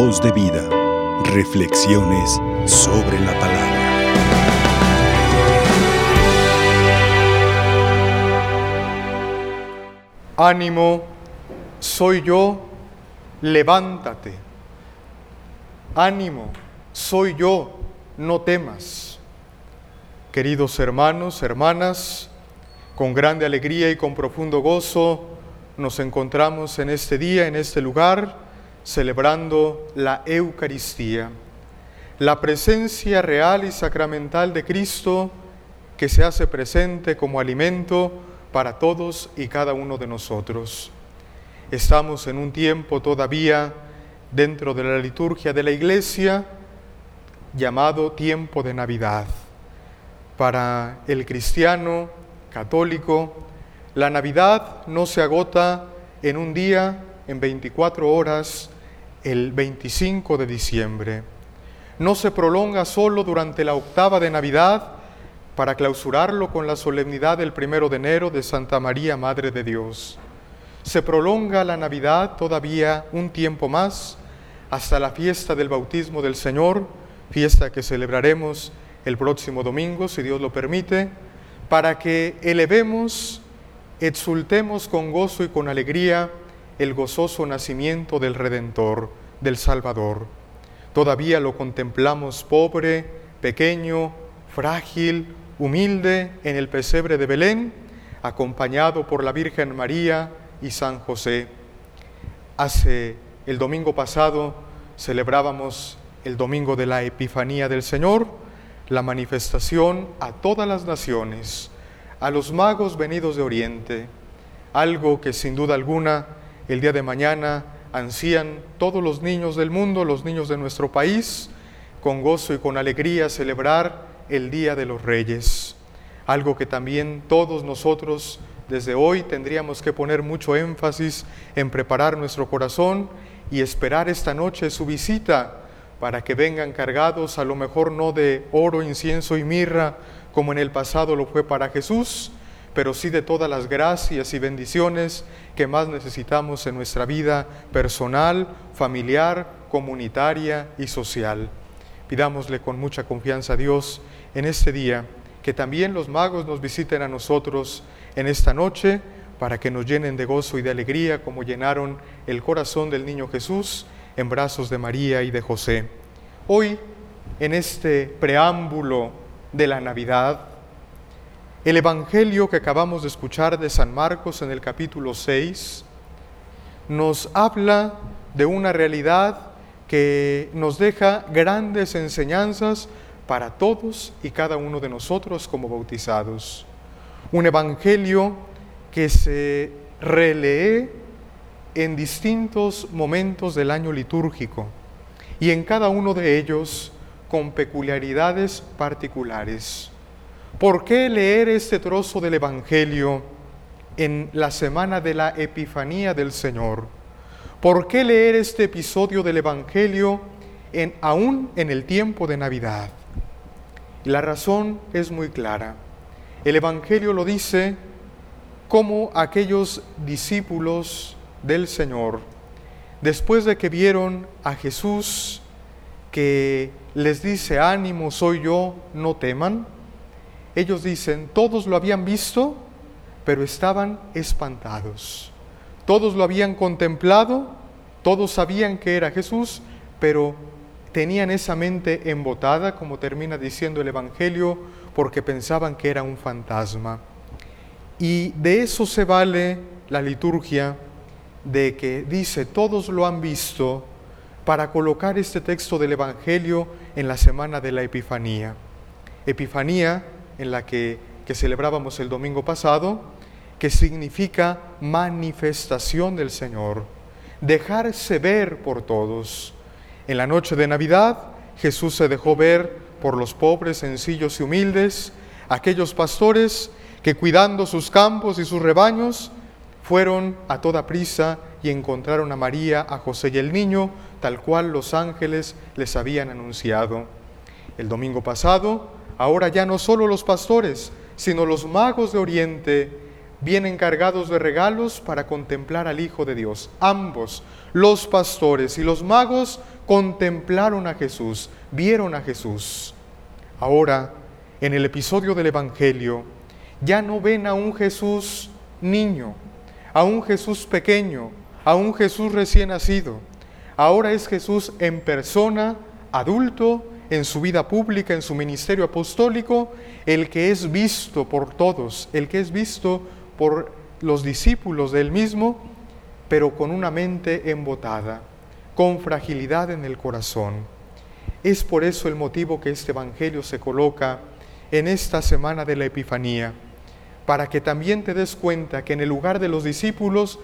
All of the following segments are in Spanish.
Voz de vida. Reflexiones sobre la palabra. Ánimo, soy yo, levántate. Ánimo, soy yo, no temas. Queridos hermanos, hermanas, con grande alegría y con profundo gozo nos encontramos en este día, en este lugar, celebrando la Eucaristía, la presencia real y sacramental de Cristo que se hace presente como alimento para todos y cada uno de nosotros. Estamos en un tiempo todavía dentro de la liturgia de la Iglesia llamado tiempo de Navidad. Para el cristiano católico, la Navidad no se agota en un día, en 24 horas, el 25 de diciembre. No se prolonga solo durante la octava de Navidad para clausurarlo con la solemnidad del primero de enero de Santa María, Madre de Dios. Se prolonga la Navidad todavía un tiempo más hasta la fiesta del bautismo del Señor, fiesta que celebraremos el próximo domingo, si Dios lo permite, para que elevemos exultemos con gozo y con alegría el gozoso nacimiento del Redentor, del Salvador. Todavía lo contemplamos pobre, pequeño, frágil, humilde en el pesebre de Belén, acompañado por la Virgen María y San José. Hace el domingo pasado celebrábamos el domingo de la Epifanía del Señor, la manifestación a todas las naciones a los magos venidos de Oriente, algo que sin duda alguna el día de mañana ansían todos los niños del mundo, los niños de nuestro país, con gozo y con alegría celebrar el Día de los Reyes, algo que también todos nosotros desde hoy tendríamos que poner mucho énfasis en preparar nuestro corazón y esperar esta noche su visita para que vengan cargados a lo mejor no de oro, incienso y mirra, como en el pasado lo fue para Jesús, pero sí de todas las gracias y bendiciones que más necesitamos en nuestra vida personal, familiar, comunitaria y social. Pidámosle con mucha confianza a Dios en este día que también los magos nos visiten a nosotros en esta noche para que nos llenen de gozo y de alegría como llenaron el corazón del niño Jesús en brazos de María y de José. Hoy, en este preámbulo de la Navidad, el Evangelio que acabamos de escuchar de San Marcos en el capítulo 6 nos habla de una realidad que nos deja grandes enseñanzas para todos y cada uno de nosotros como bautizados. Un Evangelio que se relee en distintos momentos del año litúrgico y en cada uno de ellos con peculiaridades particulares. ¿Por qué leer este trozo del Evangelio en la semana de la Epifanía del Señor? ¿Por qué leer este episodio del Evangelio en, aún en el tiempo de Navidad? la razón es muy clara. El Evangelio lo dice como aquellos discípulos del Señor, después de que vieron a Jesús que les dice, ánimo, soy yo, no teman. Ellos dicen, todos lo habían visto, pero estaban espantados. Todos lo habían contemplado, todos sabían que era Jesús, pero tenían esa mente embotada, como termina diciendo el Evangelio, porque pensaban que era un fantasma. Y de eso se vale la liturgia, de que dice, todos lo han visto, para colocar este texto del Evangelio en la semana de la Epifanía. Epifanía en la que, que celebrábamos el domingo pasado, que significa manifestación del Señor, dejarse ver por todos. En la noche de Navidad Jesús se dejó ver por los pobres, sencillos y humildes, aquellos pastores que cuidando sus campos y sus rebaños fueron a toda prisa y encontraron a María, a José y el niño, tal cual los ángeles les habían anunciado. El domingo pasado, ahora ya no solo los pastores, sino los magos de Oriente vienen cargados de regalos para contemplar al Hijo de Dios. Ambos, los pastores y los magos, contemplaron a Jesús, vieron a Jesús. Ahora, en el episodio del Evangelio, ya no ven a un Jesús niño, a un Jesús pequeño, a un Jesús recién nacido. Ahora es Jesús en persona, adulto, en su vida pública, en su ministerio apostólico, el que es visto por todos, el que es visto por los discípulos del mismo, pero con una mente embotada, con fragilidad en el corazón. Es por eso el motivo que este Evangelio se coloca en esta semana de la Epifanía, para que también te des cuenta que en el lugar de los discípulos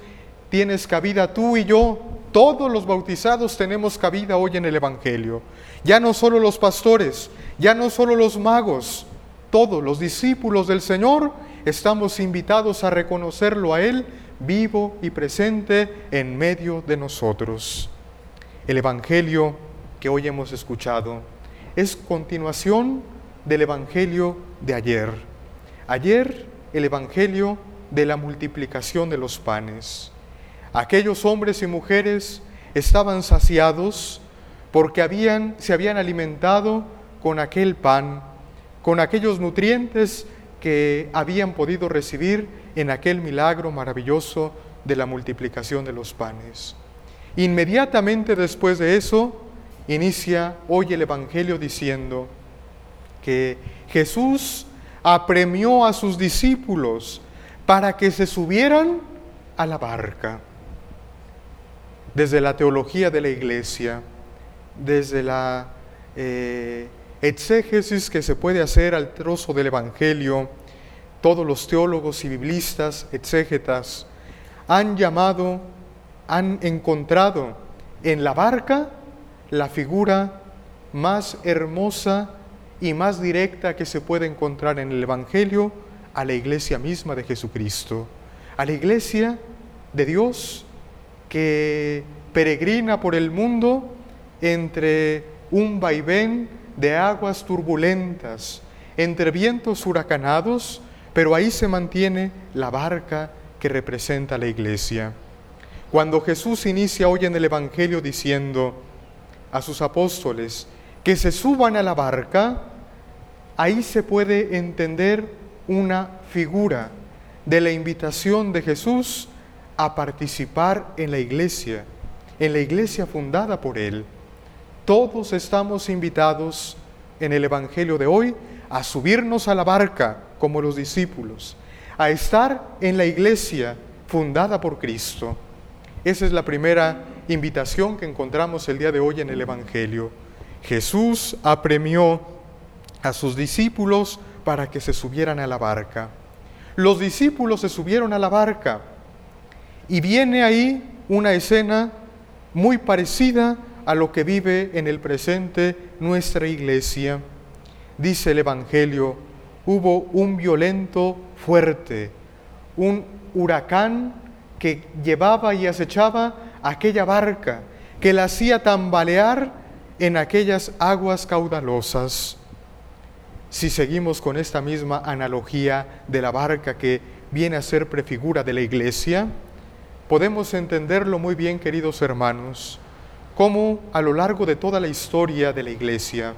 tienes cabida tú y yo, todos los bautizados tenemos cabida hoy en el Evangelio. Ya no solo los pastores, ya no solo los magos, todos los discípulos del Señor estamos invitados a reconocerlo a Él vivo y presente en medio de nosotros. El Evangelio que hoy hemos escuchado es continuación del Evangelio de ayer. Ayer el Evangelio de la multiplicación de los panes. Aquellos hombres y mujeres estaban saciados porque habían, se habían alimentado con aquel pan, con aquellos nutrientes que habían podido recibir en aquel milagro maravilloso de la multiplicación de los panes. Inmediatamente después de eso, inicia hoy el Evangelio diciendo que Jesús apremió a sus discípulos para que se subieran a la barca desde la teología de la iglesia, desde la eh, exégesis que se puede hacer al trozo del Evangelio, todos los teólogos y biblistas, exégetas, han llamado, han encontrado en la barca la figura más hermosa y más directa que se puede encontrar en el Evangelio a la iglesia misma de Jesucristo, a la iglesia de Dios que peregrina por el mundo entre un vaivén de aguas turbulentas, entre vientos huracanados, pero ahí se mantiene la barca que representa la iglesia. Cuando Jesús inicia hoy en el Evangelio diciendo a sus apóstoles que se suban a la barca, ahí se puede entender una figura de la invitación de Jesús a participar en la iglesia, en la iglesia fundada por Él. Todos estamos invitados en el Evangelio de hoy a subirnos a la barca como los discípulos, a estar en la iglesia fundada por Cristo. Esa es la primera invitación que encontramos el día de hoy en el Evangelio. Jesús apremió a sus discípulos para que se subieran a la barca. Los discípulos se subieron a la barca y viene ahí una escena muy parecida a lo que vive en el presente nuestra iglesia. Dice el Evangelio, hubo un violento fuerte, un huracán que llevaba y acechaba aquella barca, que la hacía tambalear en aquellas aguas caudalosas. Si seguimos con esta misma analogía de la barca que viene a ser prefigura de la iglesia, podemos entenderlo muy bien, queridos hermanos, cómo a lo largo de toda la historia de la Iglesia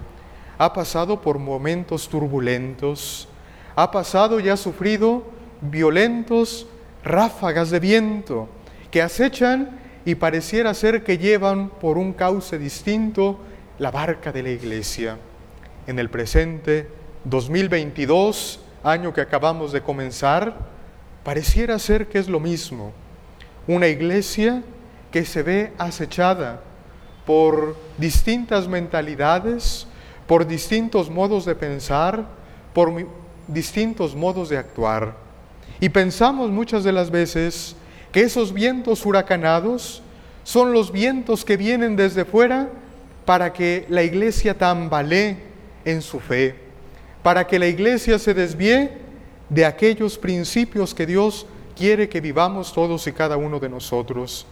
ha pasado por momentos turbulentos, ha pasado y ha sufrido violentos ráfagas de viento que acechan y pareciera ser que llevan por un cauce distinto la barca de la Iglesia. En el presente 2022, año que acabamos de comenzar, pareciera ser que es lo mismo una iglesia que se ve acechada por distintas mentalidades, por distintos modos de pensar, por distintos modos de actuar. Y pensamos muchas de las veces que esos vientos huracanados son los vientos que vienen desde fuera para que la iglesia tambalee en su fe, para que la iglesia se desvíe de aquellos principios que Dios quiere que vivamos todos y cada uno de nosotros,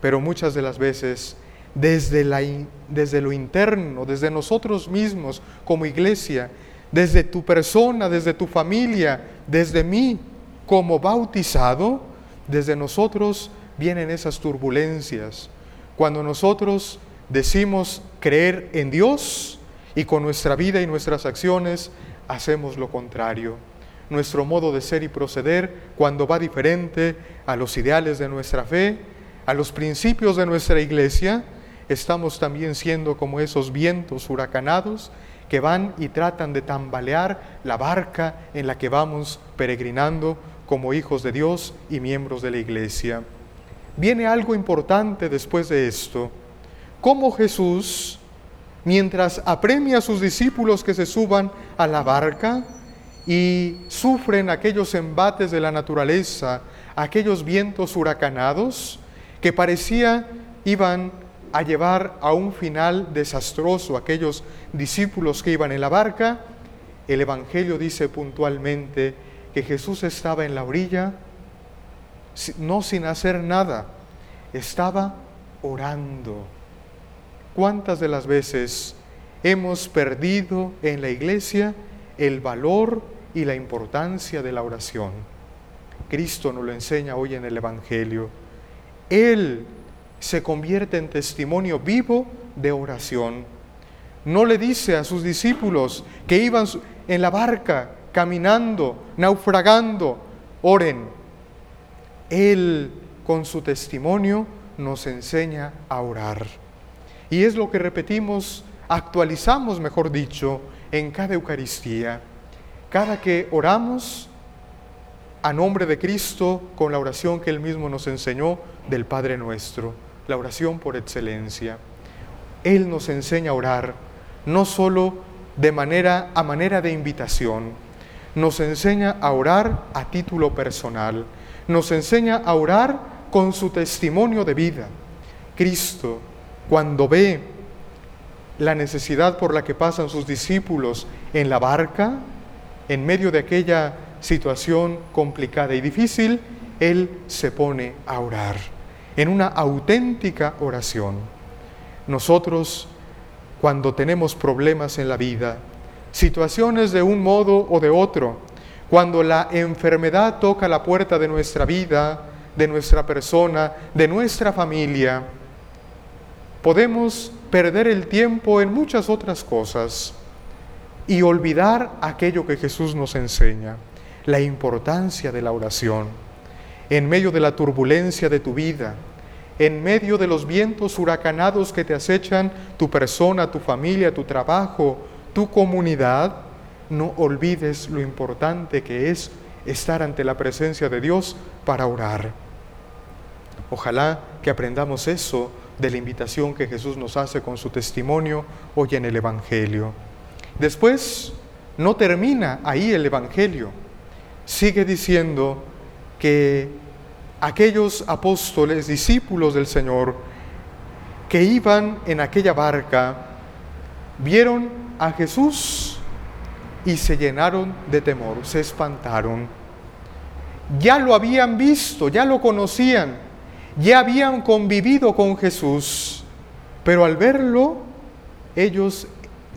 pero muchas de las veces desde, la, desde lo interno, desde nosotros mismos como iglesia, desde tu persona, desde tu familia, desde mí, como bautizado, desde nosotros vienen esas turbulencias. Cuando nosotros decimos creer en Dios y con nuestra vida y nuestras acciones hacemos lo contrario. Nuestro modo de ser y proceder, cuando va diferente a los ideales de nuestra fe, a los principios de nuestra iglesia, estamos también siendo como esos vientos huracanados que van y tratan de tambalear la barca en la que vamos peregrinando como hijos de Dios y miembros de la iglesia. Viene algo importante después de esto. Cómo Jesús, mientras apremia a sus discípulos que se suban a la barca y sufren aquellos embates de la naturaleza, aquellos vientos huracanados que parecía iban a llevar a un final desastroso aquellos discípulos que iban en la barca, el Evangelio dice puntualmente que Jesús estaba en la orilla, no sin hacer nada, estaba orando. ¿Cuántas de las veces hemos perdido en la iglesia el valor y la importancia de la oración? Cristo nos lo enseña hoy en el Evangelio. Él se convierte en testimonio vivo de oración. No le dice a sus discípulos que iban en la barca, caminando, naufragando, oren. Él con su testimonio nos enseña a orar. Y es lo que repetimos, actualizamos, mejor dicho, en cada Eucaristía. Cada que oramos a nombre de Cristo con la oración que Él mismo nos enseñó del Padre nuestro la oración por excelencia. Él nos enseña a orar, no solo de manera a manera de invitación, nos enseña a orar a título personal, nos enseña a orar con su testimonio de vida. Cristo, cuando ve la necesidad por la que pasan sus discípulos en la barca, en medio de aquella situación complicada y difícil, Él se pone a orar en una auténtica oración. Nosotros, cuando tenemos problemas en la vida, situaciones de un modo o de otro, cuando la enfermedad toca la puerta de nuestra vida, de nuestra persona, de nuestra familia, podemos perder el tiempo en muchas otras cosas y olvidar aquello que Jesús nos enseña, la importancia de la oración. En medio de la turbulencia de tu vida, en medio de los vientos huracanados que te acechan tu persona, tu familia, tu trabajo, tu comunidad, no olvides lo importante que es estar ante la presencia de Dios para orar. Ojalá que aprendamos eso de la invitación que Jesús nos hace con su testimonio hoy en el Evangelio. Después, no termina ahí el Evangelio. Sigue diciendo que aquellos apóstoles, discípulos del Señor, que iban en aquella barca, vieron a Jesús y se llenaron de temor, se espantaron. Ya lo habían visto, ya lo conocían, ya habían convivido con Jesús, pero al verlo, ellos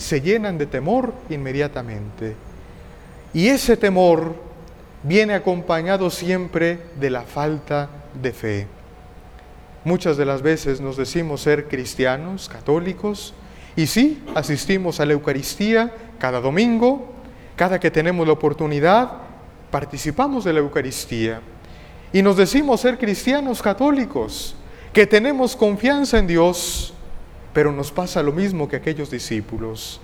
se llenan de temor inmediatamente. Y ese temor viene acompañado siempre de la falta de fe. Muchas de las veces nos decimos ser cristianos, católicos, y sí, asistimos a la Eucaristía cada domingo, cada que tenemos la oportunidad, participamos de la Eucaristía. Y nos decimos ser cristianos católicos, que tenemos confianza en Dios, pero nos pasa lo mismo que aquellos discípulos.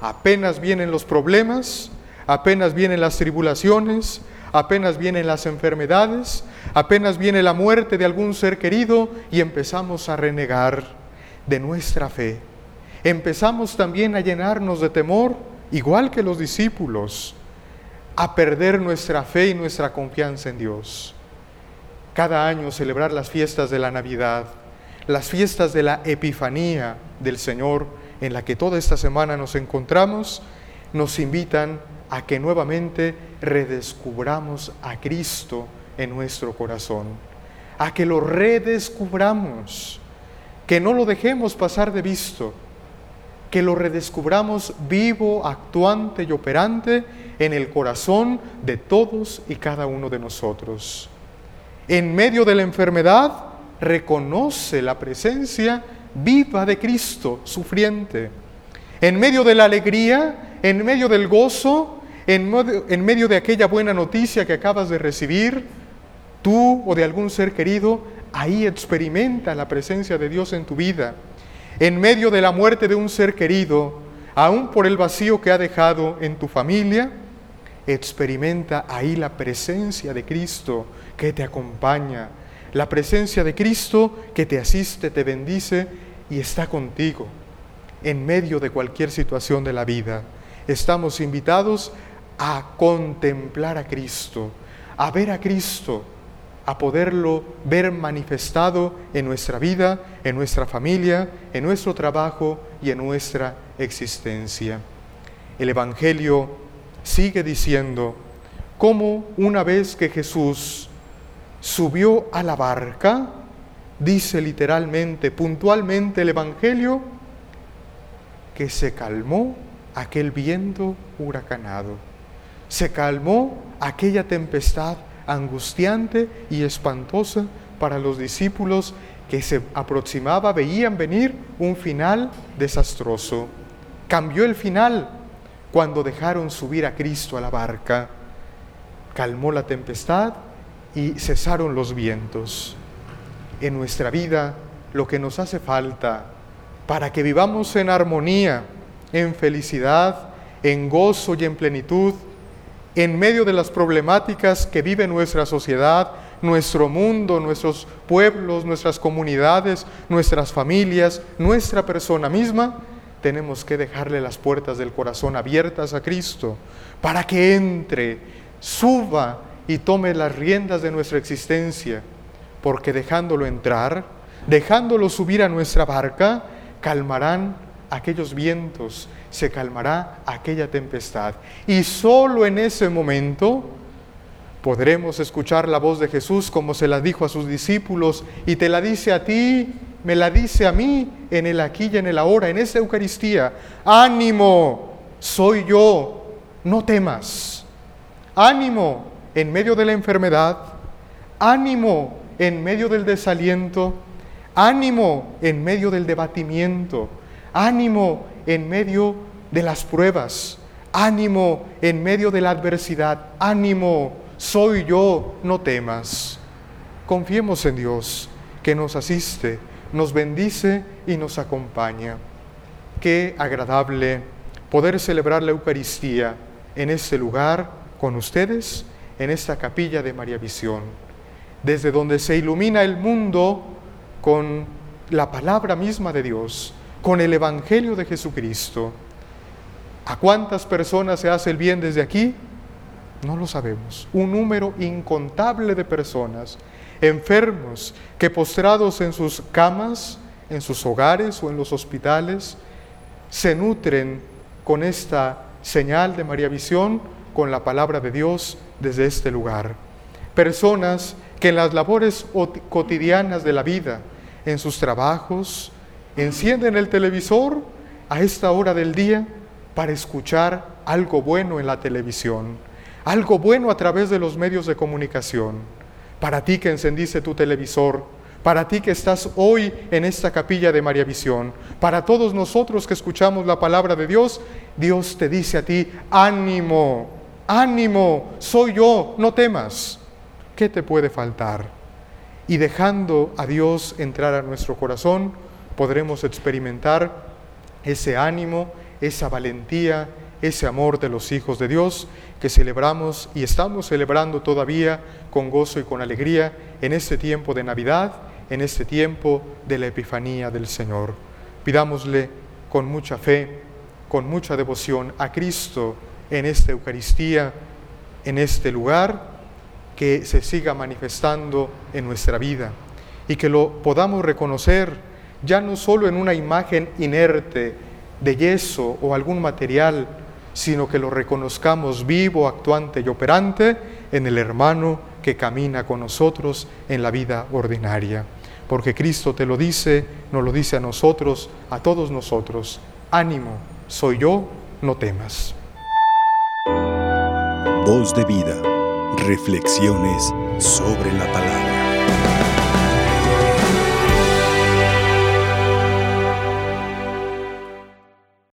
Apenas vienen los problemas, apenas vienen las tribulaciones, apenas vienen las enfermedades, apenas viene la muerte de algún ser querido y empezamos a renegar de nuestra fe. Empezamos también a llenarnos de temor, igual que los discípulos, a perder nuestra fe y nuestra confianza en Dios. Cada año celebrar las fiestas de la Navidad, las fiestas de la Epifanía del Señor, en la que toda esta semana nos encontramos, nos invitan a que nuevamente redescubramos a Cristo en nuestro corazón, a que lo redescubramos, que no lo dejemos pasar de visto, que lo redescubramos vivo, actuante y operante en el corazón de todos y cada uno de nosotros. En medio de la enfermedad, reconoce la presencia viva de Cristo sufriente. En medio de la alegría, en medio del gozo, en medio, en medio de aquella buena noticia que acabas de recibir, tú o de algún ser querido, ahí experimenta la presencia de Dios en tu vida. En medio de la muerte de un ser querido, aún por el vacío que ha dejado en tu familia, experimenta ahí la presencia de Cristo que te acompaña, la presencia de Cristo que te asiste, te bendice y está contigo en medio de cualquier situación de la vida. Estamos invitados a contemplar a Cristo, a ver a Cristo, a poderlo ver manifestado en nuestra vida, en nuestra familia, en nuestro trabajo y en nuestra existencia. El Evangelio sigue diciendo cómo una vez que Jesús subió a la barca, dice literalmente, puntualmente el Evangelio, que se calmó aquel viento huracanado, se calmó aquella tempestad angustiante y espantosa para los discípulos que se aproximaba, veían venir un final desastroso. Cambió el final cuando dejaron subir a Cristo a la barca. Calmó la tempestad y cesaron los vientos. En nuestra vida lo que nos hace falta para que vivamos en armonía, en felicidad, en gozo y en plenitud, en medio de las problemáticas que vive nuestra sociedad, nuestro mundo, nuestros pueblos, nuestras comunidades, nuestras familias, nuestra persona misma, tenemos que dejarle las puertas del corazón abiertas a Cristo para que entre, suba y tome las riendas de nuestra existencia, porque dejándolo entrar, dejándolo subir a nuestra barca, calmarán aquellos vientos, se calmará aquella tempestad. Y solo en ese momento podremos escuchar la voz de Jesús como se la dijo a sus discípulos y te la dice a ti, me la dice a mí en el aquí y en el ahora, en esa Eucaristía. Ánimo, soy yo, no temas. Ánimo en medio de la enfermedad, ánimo en medio del desaliento, ánimo en medio del debatimiento, ánimo en medio de las pruebas, ánimo en medio de la adversidad, ánimo, soy yo, no temas. Confiemos en Dios, que nos asiste, nos bendice y nos acompaña. Qué agradable poder celebrar la Eucaristía en este lugar con ustedes, en esta capilla de María Visión, desde donde se ilumina el mundo con la palabra misma de Dios con el Evangelio de Jesucristo. ¿A cuántas personas se hace el bien desde aquí? No lo sabemos. Un número incontable de personas enfermos que postrados en sus camas, en sus hogares o en los hospitales, se nutren con esta señal de María Visión, con la palabra de Dios desde este lugar. Personas que en las labores cotidianas de la vida, en sus trabajos, encienden el televisor a esta hora del día para escuchar algo bueno en la televisión, algo bueno a través de los medios de comunicación. Para ti que encendiste tu televisor, para ti que estás hoy en esta capilla de María Visión, para todos nosotros que escuchamos la palabra de Dios, Dios te dice a ti, ánimo, ánimo, soy yo, no temas. ¿Qué te puede faltar? Y dejando a Dios entrar a nuestro corazón, podremos experimentar ese ánimo, esa valentía, ese amor de los hijos de Dios que celebramos y estamos celebrando todavía con gozo y con alegría en este tiempo de Navidad, en este tiempo de la Epifanía del Señor. Pidámosle con mucha fe, con mucha devoción a Cristo en esta Eucaristía, en este lugar, que se siga manifestando en nuestra vida y que lo podamos reconocer ya no solo en una imagen inerte de yeso o algún material, sino que lo reconozcamos vivo, actuante y operante en el hermano que camina con nosotros en la vida ordinaria. Porque Cristo te lo dice, nos lo dice a nosotros, a todos nosotros, ánimo, soy yo, no temas. Voz de vida, reflexiones sobre la palabra.